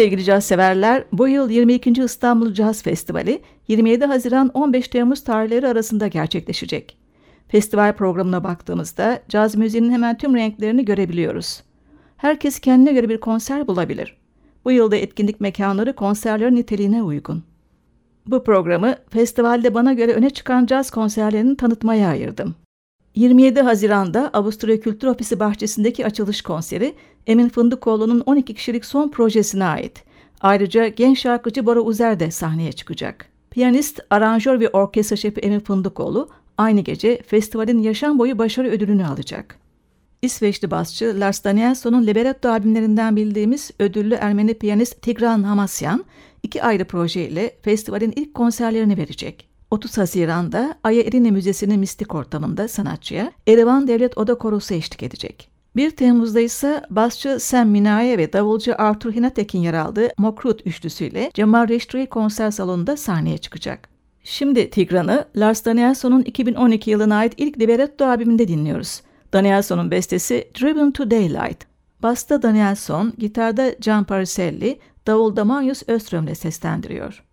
Sevgili caz severler, bu yıl 22. İstanbul Caz Festivali 27 Haziran 15 Temmuz tarihleri arasında gerçekleşecek. Festival programına baktığımızda caz müziğinin hemen tüm renklerini görebiliyoruz. Herkes kendine göre bir konser bulabilir. Bu yılda etkinlik mekanları konserlerin niteliğine uygun. Bu programı festivalde bana göre öne çıkan caz konserlerini tanıtmaya ayırdım. 27 Haziran'da Avusturya Kültür Ofisi bahçesindeki açılış konseri Emin Fındıkoğlu'nun 12 kişilik son projesine ait. Ayrıca genç şarkıcı Bora Uzer de sahneye çıkacak. Piyanist, aranjör ve orkestra şefi Emin Fındıkoğlu aynı gece festivalin yaşam boyu başarı ödülünü alacak. İsveçli basçı Lars Danielson'un Libretto albümlerinden bildiğimiz ödüllü Ermeni piyanist Tigran Hamasyan iki ayrı projeyle festivalin ilk konserlerini verecek. 30 Haziran'da Aya Erine Müzesi'nin mistik ortamında sanatçıya Erivan Devlet Oda Korosu eşlik edecek. 1 Temmuz'da ise basçı Sam Minaye ve davulcu Arthur Hinatek'in yer aldığı Mokrut üçlüsüyle Cemal Reştri konser salonunda sahneye çıkacak. Şimdi Tigran'ı Lars Danielson'un 2012 yılına ait ilk Libretto albümünde dinliyoruz. Danielson'un bestesi Driven to Daylight. Basta Danielson, gitarda John Pariselli, davulda Magnus Öström seslendiriyor.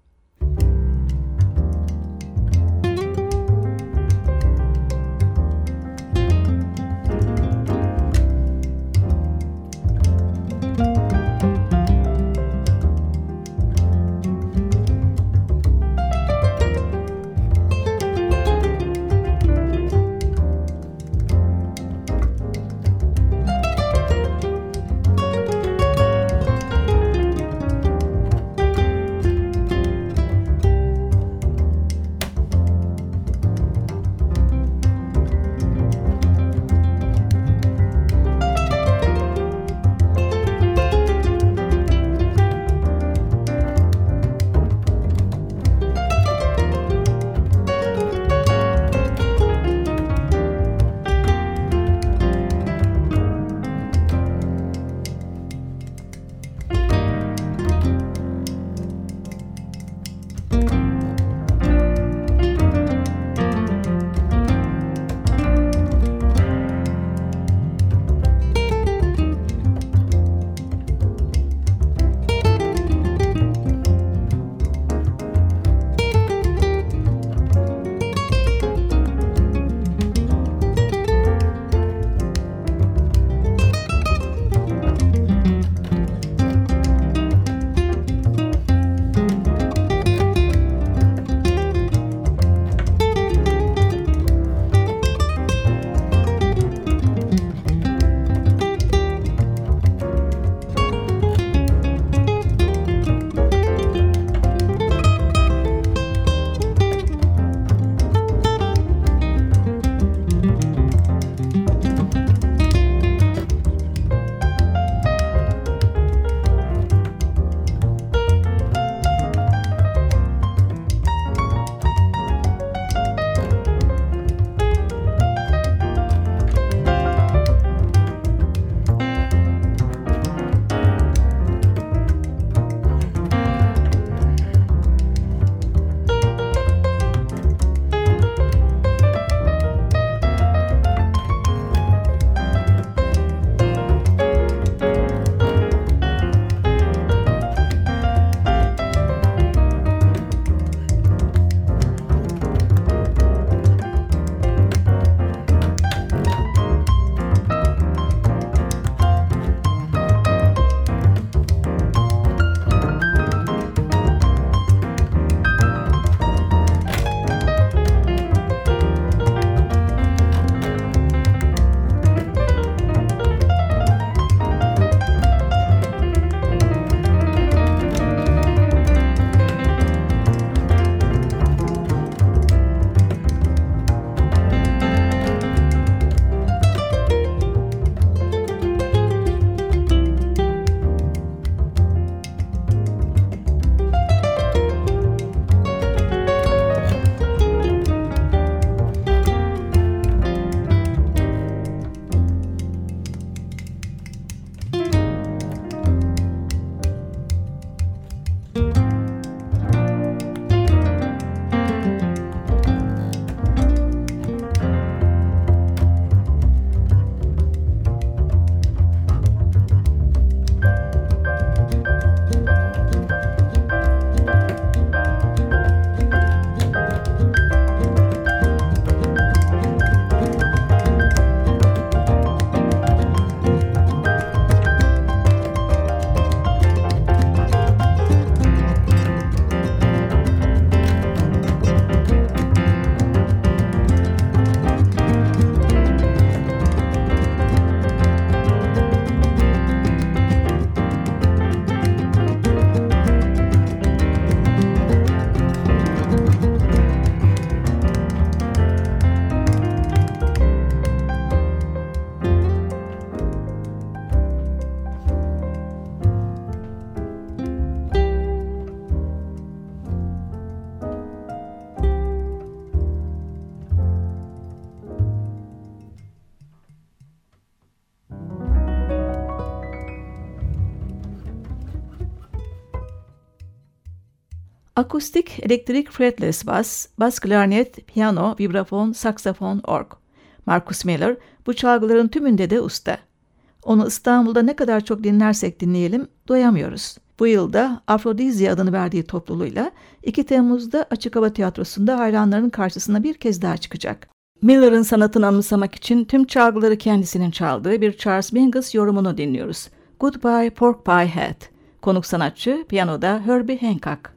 Akustik, elektrik, fretless bas, bas klarnet, piyano, vibrafon, saksafon, org. Marcus Miller bu çalgıların tümünde de usta. Onu İstanbul'da ne kadar çok dinlersek dinleyelim doyamıyoruz. Bu yılda Afrodizya adını verdiği topluluğuyla 2 Temmuz'da Açık Hava Tiyatrosu'nda hayranların karşısına bir kez daha çıkacak. Miller'ın sanatını anımsamak için tüm çalgıları kendisinin çaldığı bir Charles Mingus yorumunu dinliyoruz. Goodbye Pork Pie Hat. Konuk sanatçı piyanoda Herbie Hancock.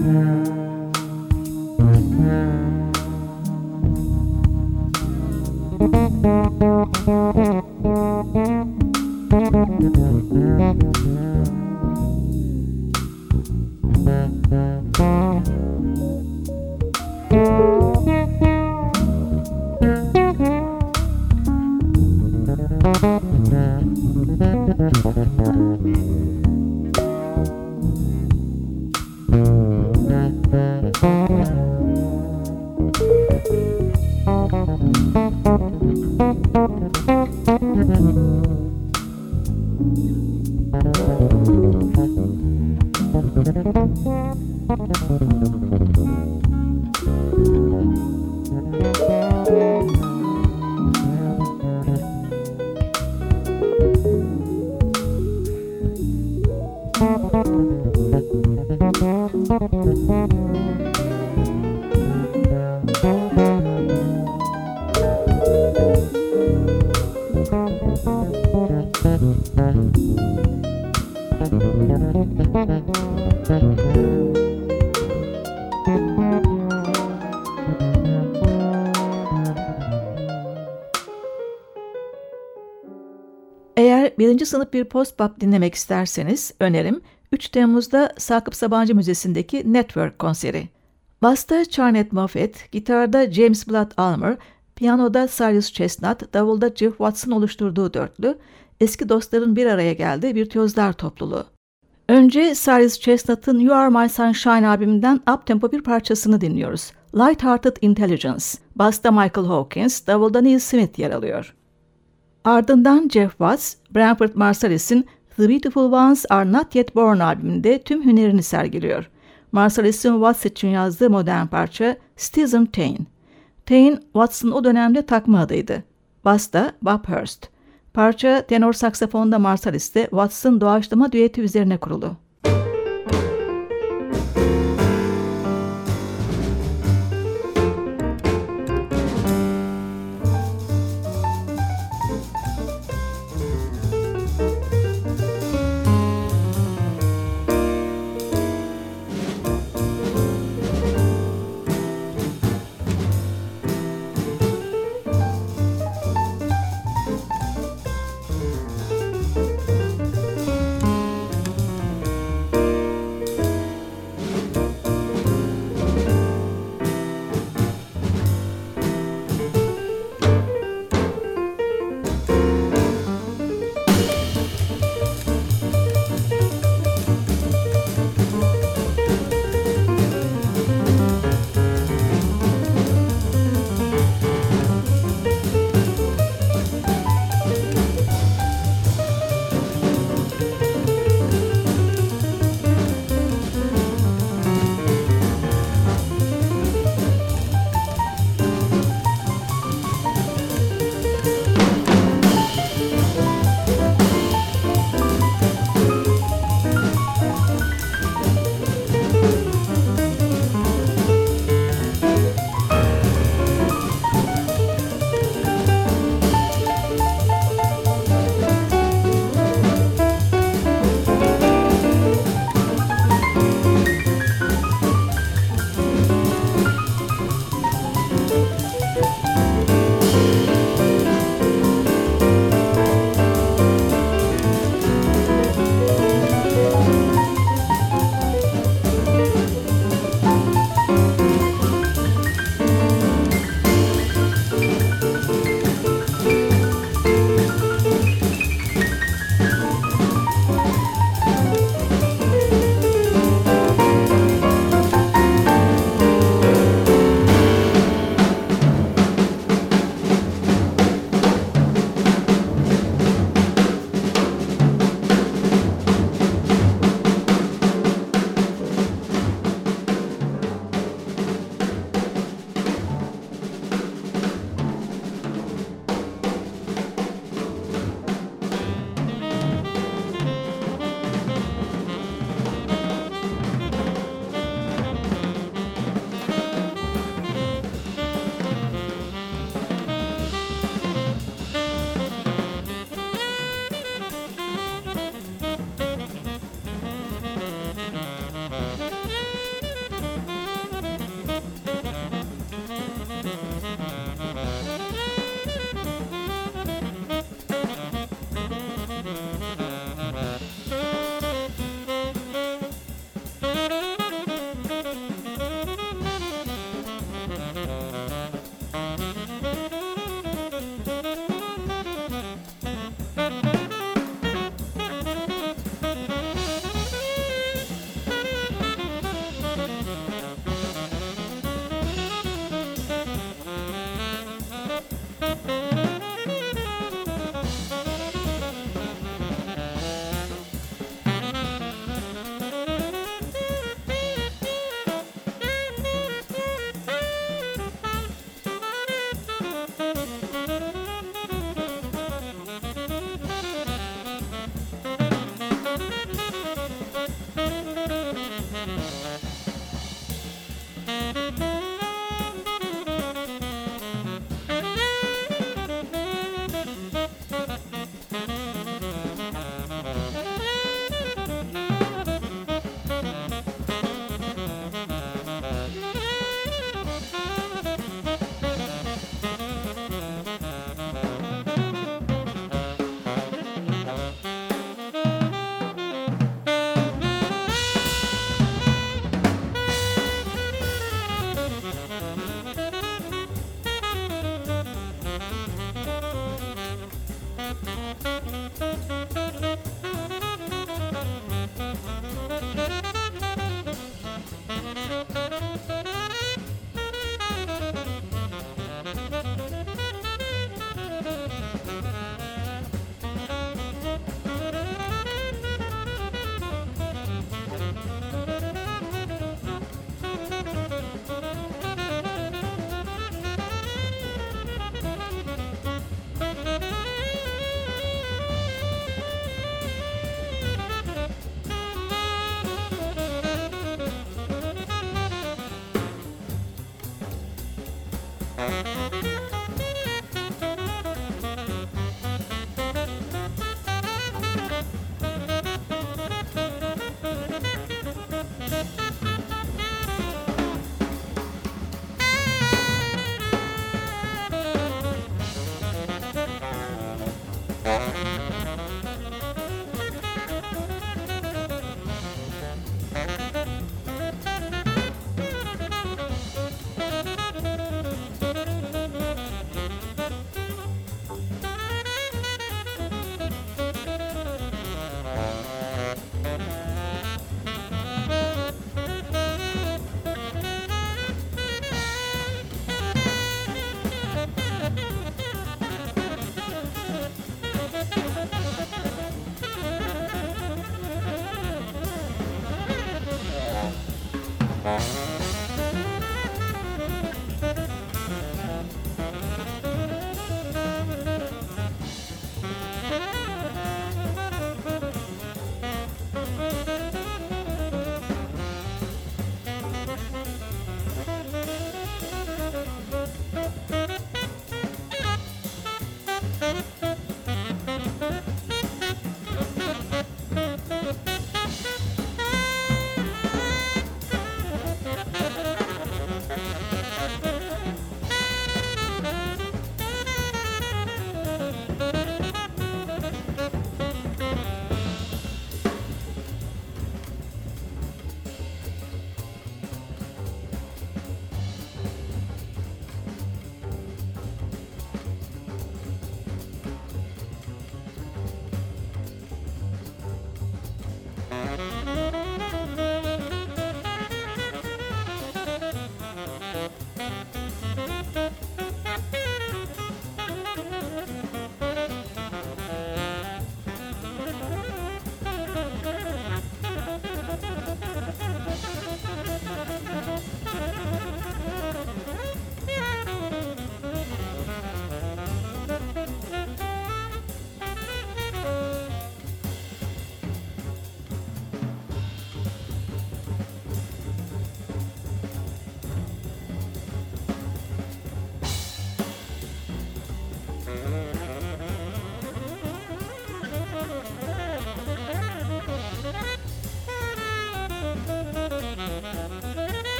now. Birinci sınıf bir post-bop dinlemek isterseniz önerim 3 Temmuz'da Sakıp Sabancı Müzesi'ndeki Network konseri. Basta Charnet Moffett, gitarda James Blood Almer, piyanoda Cyrus Chestnut, davulda Jeff Watson oluşturduğu dörtlü, eski dostların bir araya geldiği virtüözler topluluğu. Önce Cyrus Chestnut'ın You Are My Sunshine albümünden up-tempo bir parçasını dinliyoruz. Light-Hearted Intelligence. Basta Michael Hawkins, davulda Neil Smith yer alıyor. Ardından Jeff Watts, Branford Marsalis'in The Beautiful Ones Are Not Yet Born albümünde tüm hünerini sergiliyor. Marsalis'in Watts için yazdığı modern parça Stephen Tain. Tain, Watts'ın o dönemde takma adıydı. Basta Bob Hurst. Parça tenor saksafonda Marsalis'te Watts'ın doğaçlama düeti üzerine kurulu.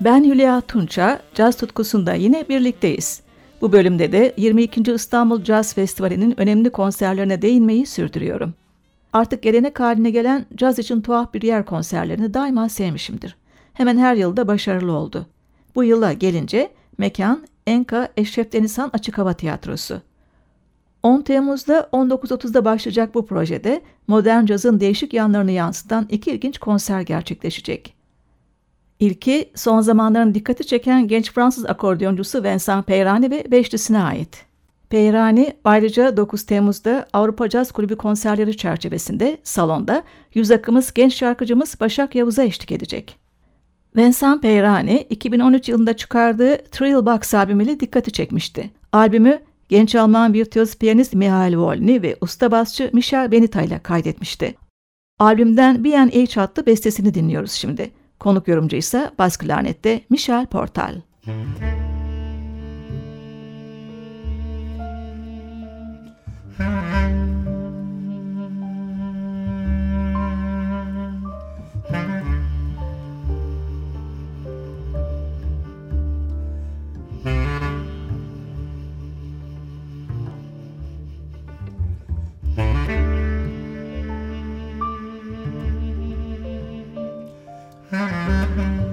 Ben Hülya Tunça, caz tutkusunda yine birlikteyiz. Bu bölümde de 22. İstanbul Caz Festivali'nin önemli konserlerine değinmeyi sürdürüyorum. Artık gelenek haline gelen caz için tuhaf bir yer konserlerini daima sevmişimdir. Hemen her yılda başarılı oldu. Bu yıla gelince mekan Enka Eşref Denizhan Açık Hava Tiyatrosu. 10 Temmuz'da 19.30'da başlayacak bu projede modern cazın değişik yanlarını yansıtan iki ilginç konser gerçekleşecek. İlki son zamanların dikkati çeken genç Fransız akordeoncusu Vincent Peyrani ve beşlisine ait. Peyrani ayrıca 9 Temmuz'da Avrupa Caz Kulübü konserleri çerçevesinde salonda yüz akımız genç şarkıcımız Başak Yavuz'a eşlik edecek. Vincent Peyrani 2013 yılında çıkardığı Trill Box albümüyle dikkati çekmişti. Albümü genç Alman virtüöz piyanist Mihail Volny ve usta basçı Michel Benita ile kaydetmişti. Albümden B&H adlı bestesini dinliyoruz şimdi. Konuk yorumcu ise bas klarnette Michel Portal. Müzik Mm-hmm.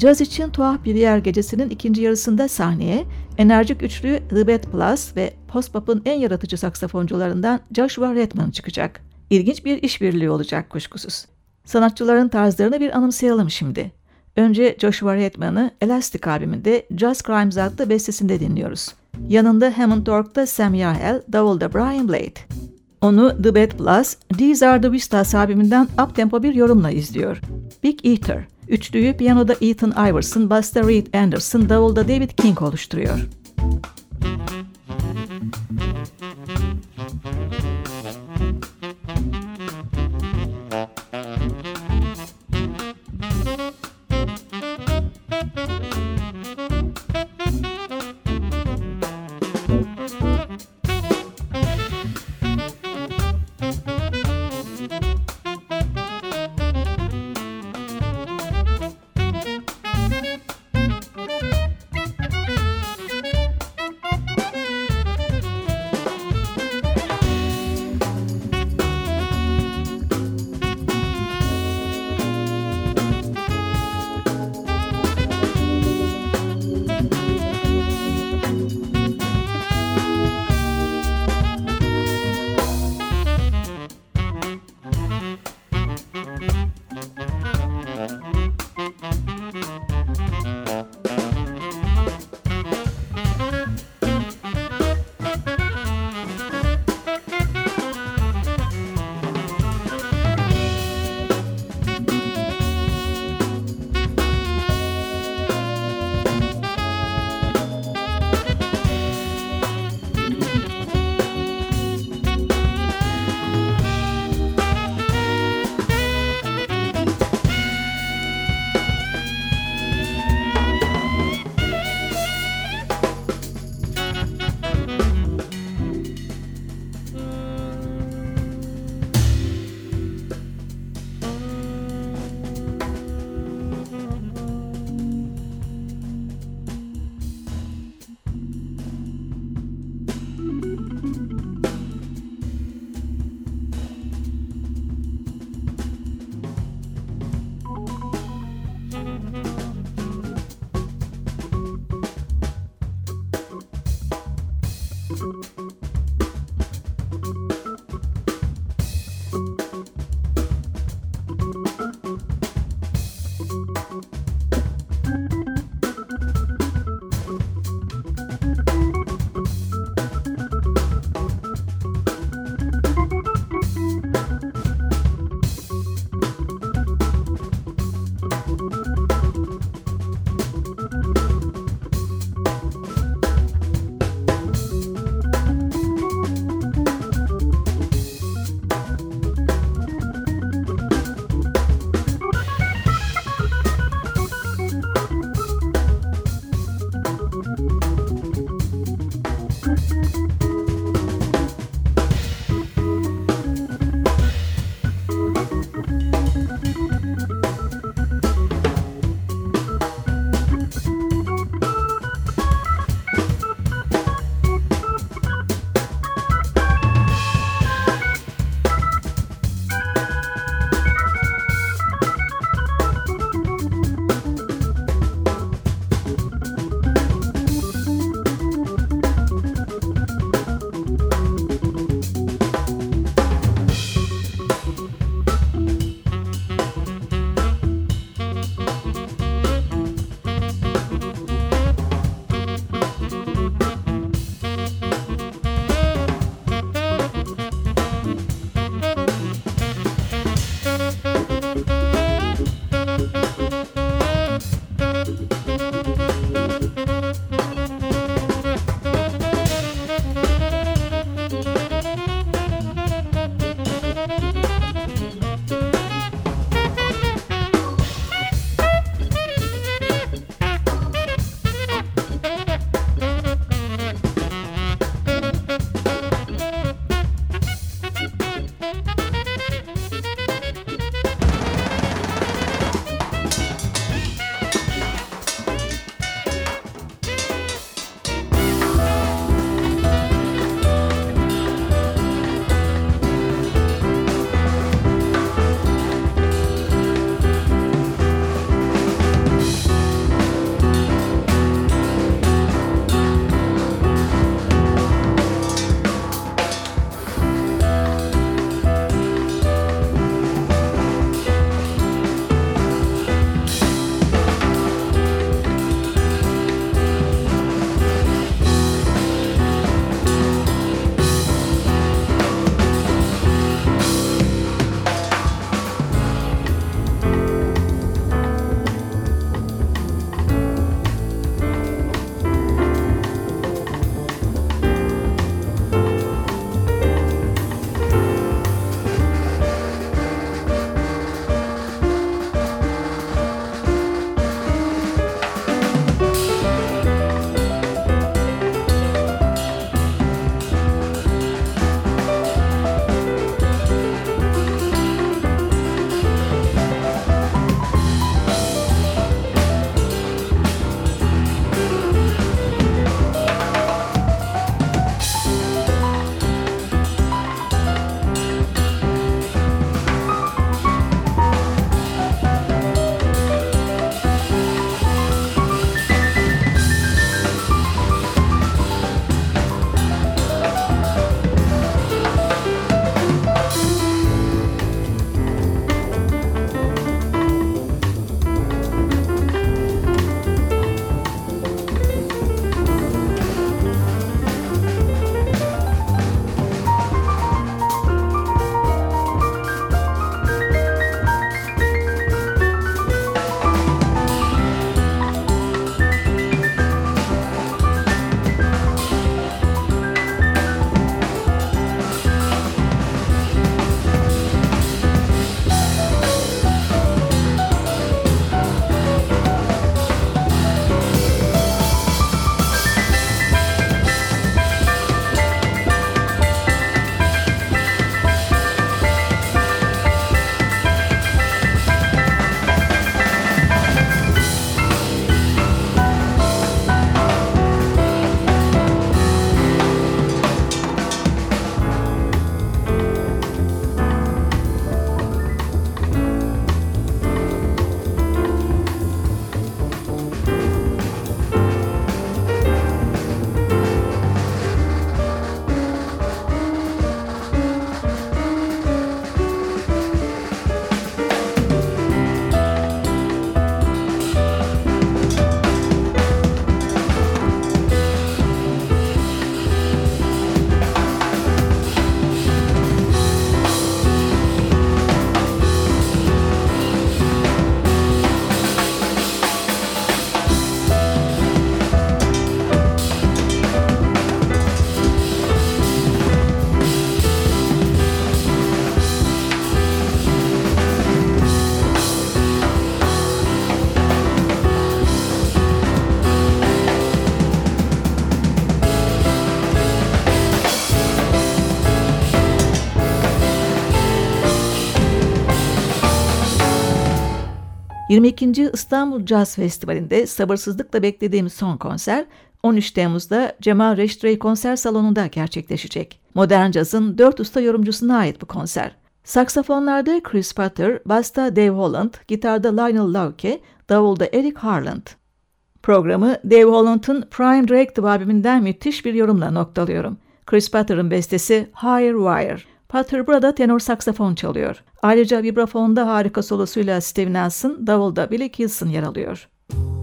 Caz için tuhaf bir yer gecesinin ikinci yarısında sahneye enerjik üçlü The Plus ve post-pop'un en yaratıcı saksafoncularından Joshua Redman çıkacak. İlginç bir işbirliği olacak kuşkusuz. Sanatçıların tarzlarını bir anımsayalım şimdi. Önce Joshua Redman'ı Elastic albümünde Jazz Crimes adlı bestesinde dinliyoruz. Yanında Hammond Org'da Sam Yahel, Davulda Brian Blade. Onu The Bad Plus, These Are The Vistas albümünden uptempo bir yorumla izliyor. Big Eater, üçlüyü piyanoda Ethan Iverson, basta Reed Anderson, davulda David King oluşturuyor. 22. İstanbul Jazz Festivali'nde sabırsızlıkla beklediğim son konser 13 Temmuz'da Cemal Reştrey Konser Salonu'nda gerçekleşecek. Modern Jazz'ın dört usta yorumcusuna ait bu konser. Saksafonlarda Chris Potter, basta Dave Holland, gitarda Lionel Lauke, davulda Eric Harland. Programı Dave Holland'ın Prime Directive albümünden müthiş bir yorumla noktalıyorum. Chris Potter'ın bestesi Higher Wire. Potter burada tenor saksafon çalıyor. Ayrıca vibrafonda harika solosuyla Steve Nelson, davulda Billy Kilson yer alıyor. Ben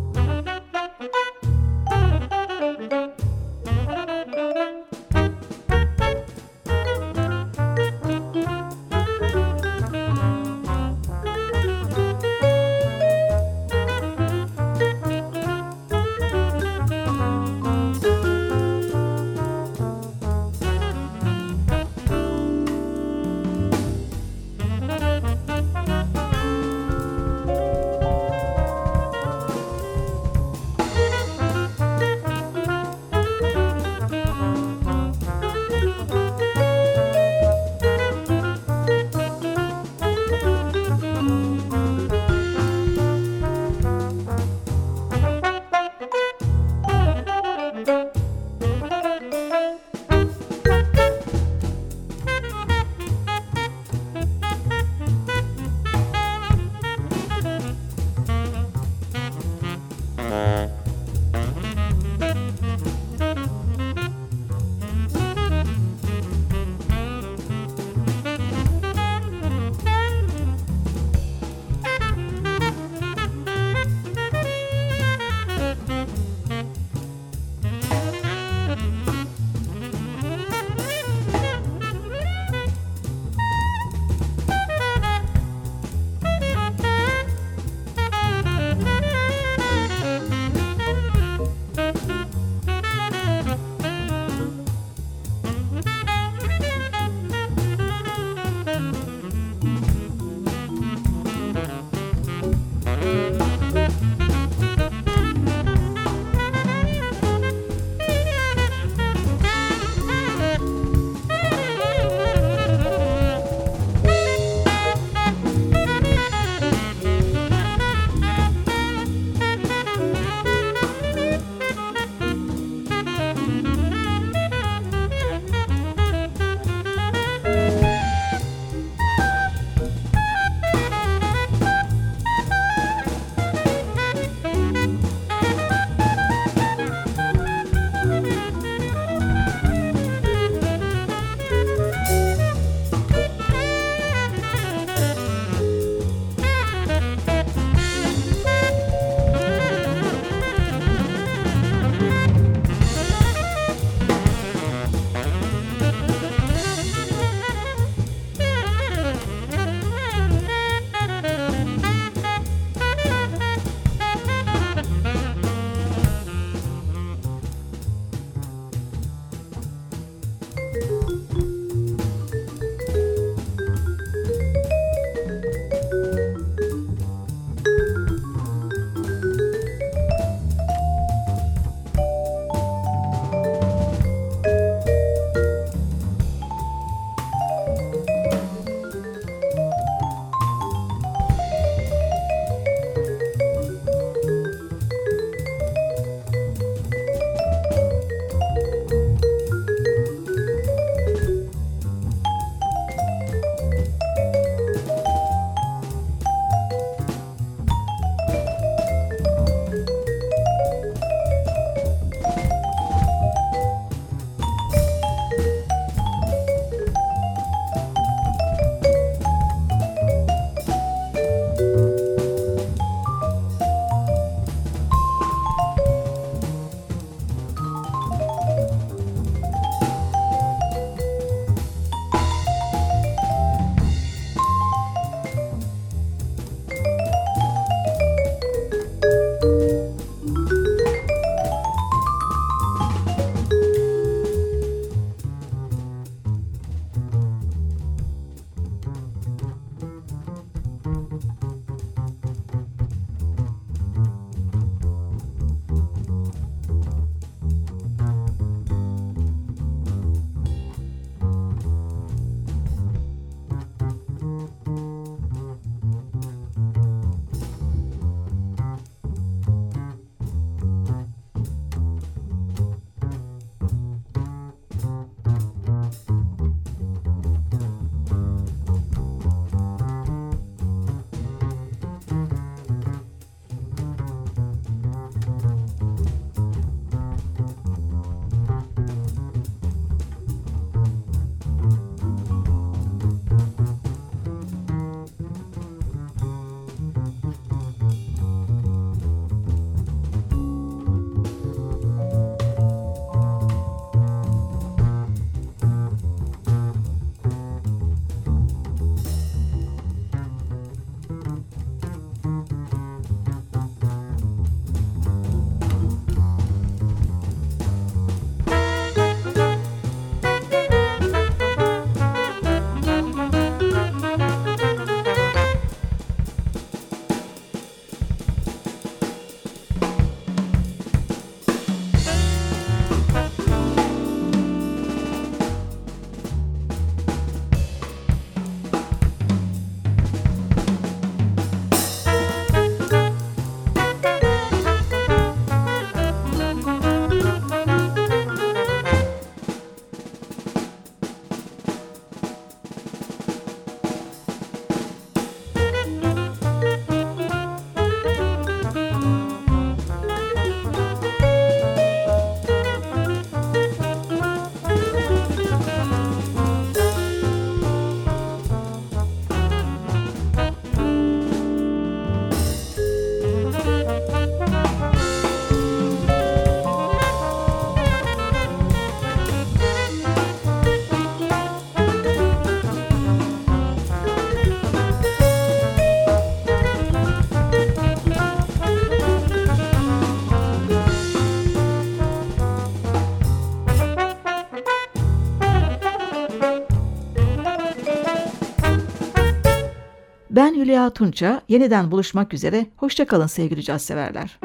Tunça. Yeniden buluşmak üzere. Hoşçakalın sevgili caz severler.